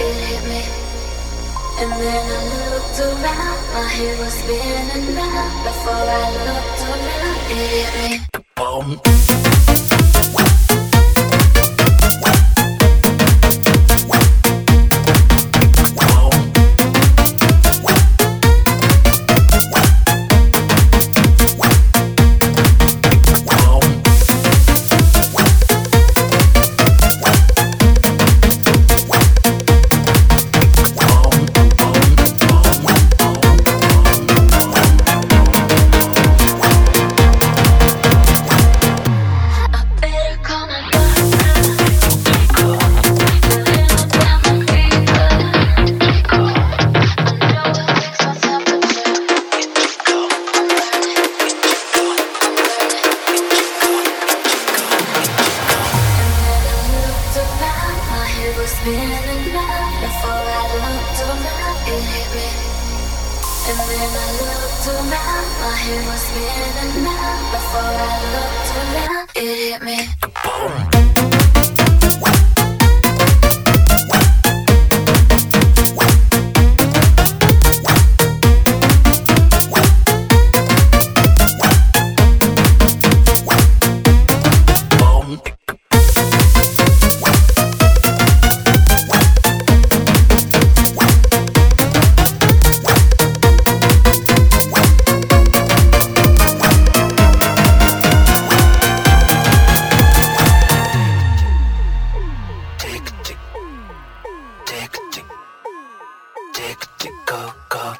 it hit me. And then I looked around, my head was spinning round. Before I looked around, it hit me. I And then I looked around, my head was spinning round. Before I looked around, it hit me. Go go,